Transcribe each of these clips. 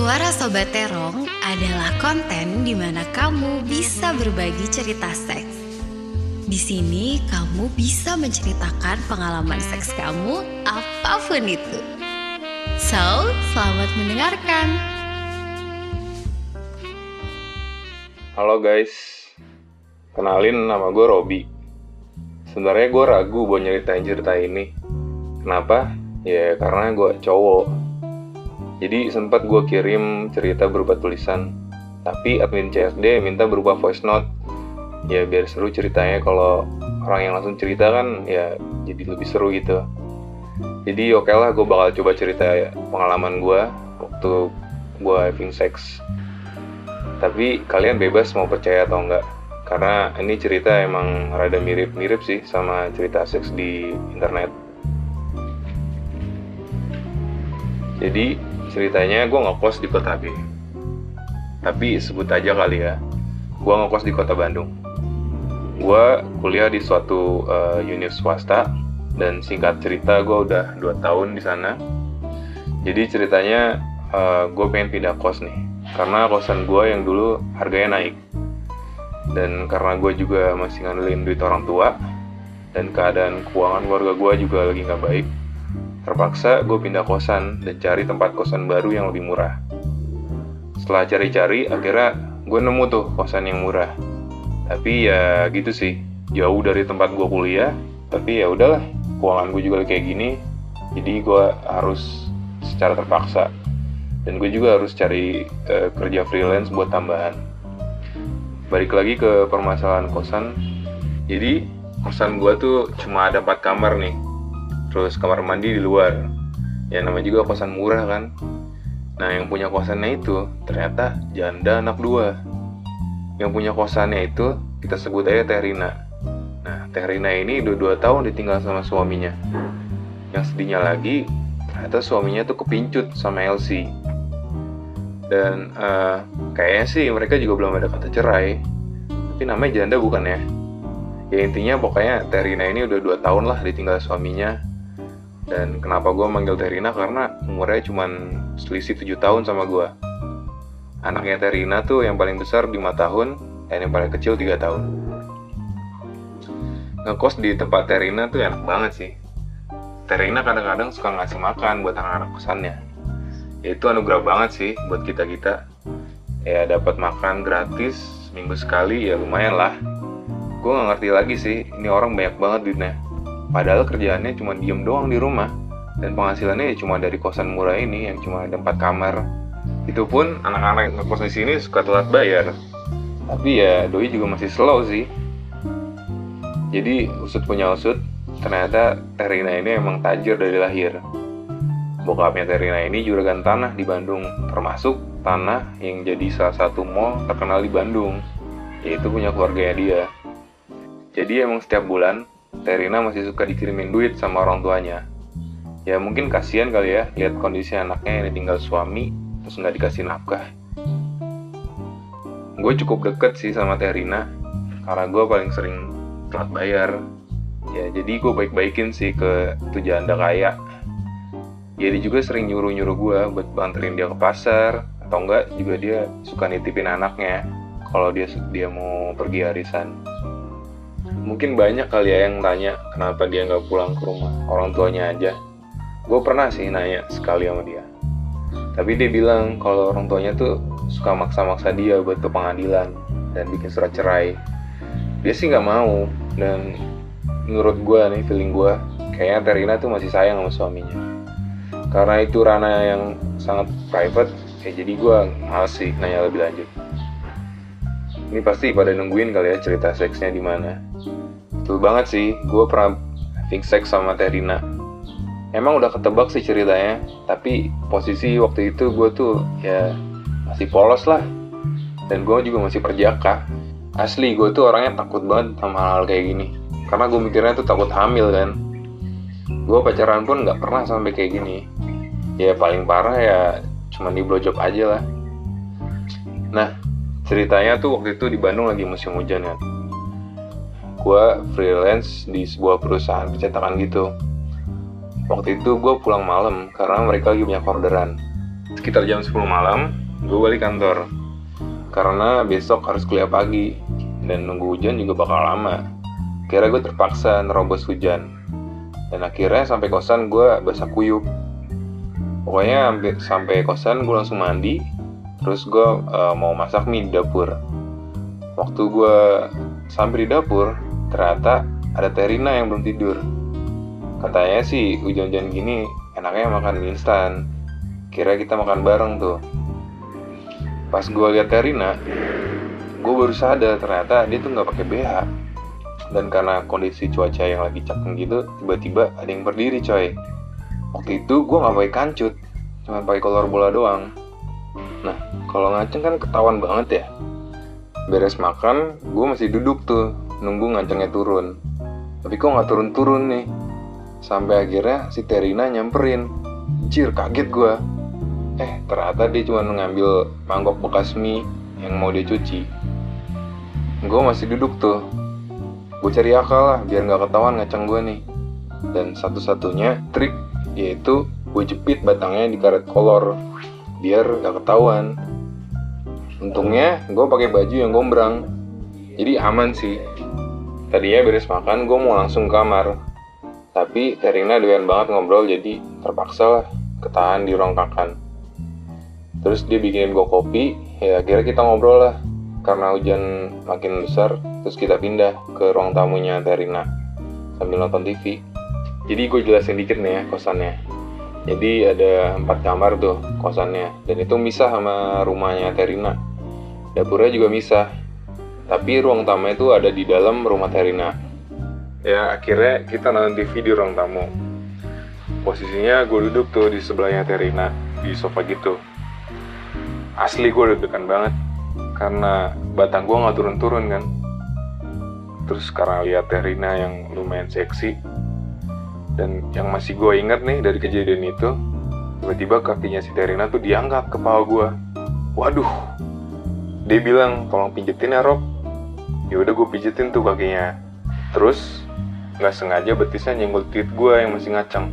Suara Sobat Terong adalah konten di mana kamu bisa berbagi cerita seks. Di sini kamu bisa menceritakan pengalaman seks kamu apa pun itu. So, selamat mendengarkan. Halo guys, kenalin nama gue Robi. Sebenarnya gue ragu buat nyeritain cerita ini. Kenapa? Ya karena gue cowok jadi sempat gue kirim cerita berupa tulisan, tapi admin CSD minta berupa voice note. Ya biar seru ceritanya kalau orang yang langsung cerita kan ya jadi lebih seru gitu. Jadi oke okay lah gue bakal coba cerita pengalaman gue waktu gue having sex. Tapi kalian bebas mau percaya atau enggak. Karena ini cerita emang rada mirip-mirip sih sama cerita seks di internet. Jadi ceritanya gue ngekos di kota B. Tapi sebut aja kali ya gue ngekos di kota Bandung. Gue kuliah di suatu uh, univ swasta dan singkat cerita gue udah 2 tahun di sana. Jadi ceritanya uh, eh, gue pengen pindah kos nih karena kosan gue yang dulu harganya naik. Dan karena gue juga masih ngandelin duit orang tua dan keadaan keuangan keluarga gue juga lagi nggak baik Terpaksa gue pindah kosan dan cari tempat kosan baru yang lebih murah. Setelah cari-cari, akhirnya gue nemu tuh kosan yang murah. Tapi ya gitu sih, jauh dari tempat gue kuliah. Tapi ya udahlah, keuangan gue juga kayak gini, jadi gue harus secara terpaksa. Dan gue juga harus cari uh, kerja freelance buat tambahan. Balik lagi ke permasalahan kosan. Jadi kosan gue tuh cuma ada 4 kamar nih terus kamar mandi di luar. Ya namanya juga kosan murah kan? Nah yang punya kosannya itu ternyata janda anak dua. Yang punya kosannya itu kita sebut aja Teh Rina. Nah Teh Rina ini udah dua tahun ditinggal sama suaminya. Yang sedihnya lagi ternyata suaminya tuh kepincut sama Elsie. Dan uh, kayaknya sih mereka juga belum ada kata cerai. Tapi namanya janda bukan ya? Ya intinya pokoknya Terina ini udah dua tahun lah ditinggal suaminya dan kenapa gue manggil Terina? Karena umurnya cuma selisih 7 tahun sama gue anaknya Terina tuh yang paling besar 5 tahun dan yang paling kecil 3 tahun. Ngekos di tempat Terina tuh enak banget sih. Terina kadang-kadang suka ngasih makan buat anak-anak kosannya. Ya, itu anugerah banget sih buat kita-kita. Ya dapat makan gratis minggu sekali ya lumayan lah. Gue gak ngerti lagi sih ini orang banyak banget duitnya Padahal kerjaannya cuma diem doang di rumah dan penghasilannya ya cuma dari kosan murah ini yang cuma ada empat kamar. Itu pun anak-anak yang ngekos di sini suka telat bayar. Tapi ya doi juga masih slow sih. Jadi usut punya usut, ternyata Terina ini emang tajir dari lahir. Bokapnya Terina ini juragan tanah di Bandung, termasuk tanah yang jadi salah satu mall terkenal di Bandung, yaitu punya keluarganya dia. Jadi emang setiap bulan Terina masih suka dikirimin duit sama orang tuanya. Ya mungkin kasihan kali ya lihat kondisi anaknya yang ditinggal suami terus nggak dikasih nafkah. Gue cukup deket sih sama Terina karena gue paling sering telat bayar. Ya jadi gue baik-baikin sih ke tuh janda kaya. Ya juga sering nyuruh-nyuruh gue buat banterin dia ke pasar atau enggak juga dia suka nitipin anaknya kalau dia dia mau pergi arisan mungkin banyak kali ya yang tanya kenapa dia nggak pulang ke rumah? Orang tuanya aja. Gue pernah sih nanya sekali sama dia. Tapi dia bilang kalau orang tuanya tuh suka maksa-maksa dia buat ke pengadilan dan bikin surat cerai. Dia sih nggak mau. Dan menurut gue nih feeling gue kayaknya Terina tuh masih sayang sama suaminya. Karena itu ranah yang sangat private ya jadi gue males sih nanya lebih lanjut. Ini pasti pada nungguin kali ya cerita seksnya di mana betul banget sih gue pernah fix sex sama Terina. Emang udah ketebak sih ceritanya tapi posisi waktu itu gue tuh ya masih polos lah. Dan gue juga masih perjaka. Asli gue tuh orangnya takut banget sama hal, -hal kayak gini. Karena gue mikirnya tuh takut hamil kan. Gue pacaran pun nggak pernah sampai kayak gini. Ya paling parah ya cuma di blowjob aja lah. Nah ceritanya tuh waktu itu di Bandung lagi musim hujan kan gue freelance di sebuah perusahaan percetakan gitu. Waktu itu gue pulang malam karena mereka lagi banyak orderan. Sekitar jam 10 malam gue balik kantor. Karena besok harus kuliah pagi dan nunggu hujan juga bakal lama. Kira gue terpaksa nerobos hujan. Dan akhirnya sampai kosan gue basah kuyup. Pokoknya sampai kosan gue langsung mandi terus gue uh, mau masak mie di dapur. Waktu gue sampai di dapur ternyata ada Terina yang belum tidur. Katanya sih hujan-hujan gini enaknya makan instan. Kira kita makan bareng tuh. Pas gue liat Terina gue baru sadar ternyata dia tuh nggak pakai BH dan karena kondisi cuaca yang lagi cakung gitu tiba-tiba ada yang berdiri coy. Waktu itu gue nggak pakai kancut cuma pakai kolor bola doang. Nah kalau ngaceng kan ketahuan banget ya. Beres makan gue masih duduk tuh nunggu ngacengnya turun tapi kok nggak turun-turun nih Sampai akhirnya si Terina nyamperin. Jir, kaget gue. Eh, ternyata dia cuma ngambil mangkok bekas mie yang mau dia cuci. Gue masih duduk tuh. Gue cari akal lah, biar gak ketahuan ngacang gue nih. Dan satu-satunya trik yaitu gue jepit batangnya di karet kolor biar gak ketahuan. Untungnya gue pakai baju yang gombrang, jadi aman sih. Tadinya beres makan, gue mau langsung kamar, tapi Terina doyan banget ngobrol jadi terpaksa lah ketahan di ruang kakan. Terus dia bikinin gue kopi, ya akhirnya kita ngobrol lah. Karena hujan makin besar, terus kita pindah ke ruang tamunya Terina sambil nonton TV. Jadi gue jelasin dikit nih ya kosannya. Jadi ada empat kamar tuh kosannya, dan itu misah sama rumahnya Terina. Dapurnya juga misah, tapi ruang tamu itu ada di dalam rumah Terina. Ya akhirnya kita nonton TV di ruang tamu. Posisinya gue duduk tuh di sebelahnya Terina di sofa gitu. Asli gue deg-degan banget karena batang gue nggak turun-turun kan. Terus karena lihat Terina yang lumayan seksi. Dan yang masih gue inget nih dari kejadian itu tiba-tiba kakinya si Terina tuh diangkat ke paha gue waduh. Dia bilang tolong pijetin ya Rob ya udah gue pijetin tuh kakinya. Terus nggak sengaja betisnya nyenggol titit gue yang masih ngaceng.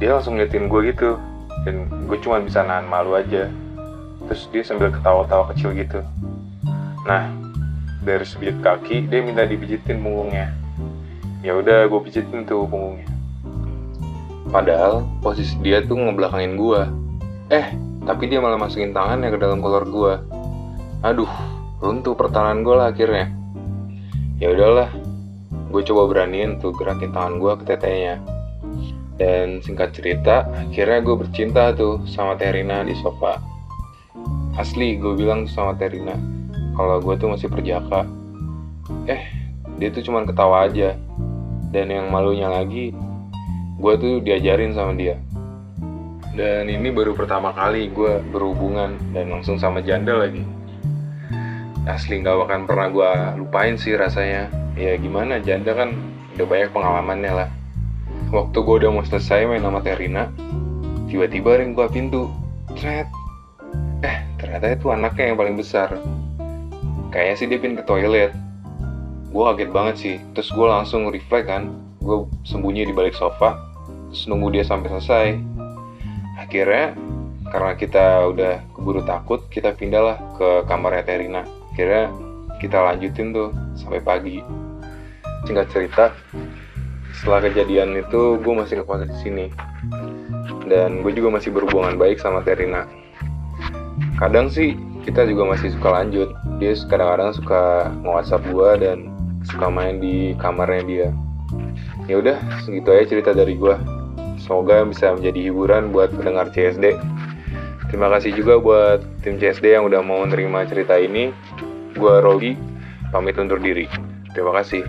Dia langsung ngeliatin gue gitu. Dan gue cuma bisa nahan malu aja. Terus dia sambil ketawa-tawa kecil gitu. Nah dari sebijit kaki dia minta dipijitin punggungnya. Ya udah gue pijitin tuh punggungnya. Padahal posisi dia tuh ngebelakangin gue eh tapi dia malah masukin tangannya ke dalam kolor gue aduh runtuh pertahanan gue lah akhirnya. Ya udahlah gue coba beraniin tuh gerakin tangan gue ke tetenya. Dan singkat cerita akhirnya gue bercinta tuh sama Terina di sofa. Asli gue bilang tuh sama Terina kalau gue tuh masih perjaka. Eh dia tuh cuman ketawa aja. Dan yang malunya lagi gue tuh diajarin sama dia. Dan ini baru pertama kali gue berhubungan dan langsung sama janda lagi asli gak akan pernah gue lupain sih rasanya. Ya gimana? Janda kan udah banyak pengalamannya lah. Waktu gue udah mau selesai main sama Terina tiba-tiba ring gua pintu. Tret. eh ternyata itu anaknya yang paling besar. Kayaknya sih dia pindah ke toilet. Gue kaget banget sih. Terus gue langsung reflect kan. Gue sembunyi di balik sofa. Terus nunggu dia sampai selesai. Akhirnya karena kita udah keburu takut kita pindahlah ke kamarnya Terina akhirnya kita lanjutin tuh sampai pagi. Singkat cerita setelah kejadian itu gue masih di sini. Dan gue juga masih berhubungan baik sama Terina. Kadang sih kita juga masih suka lanjut. Dia kadang-kadang suka nge-whatsapp gue dan suka main di kamarnya dia. Ya udah segitu aja cerita dari gue semoga bisa menjadi hiburan buat pendengar CSD terima kasih juga buat tim CSD yang udah mau menerima cerita ini gue Rogi pamit undur diri. Terima kasih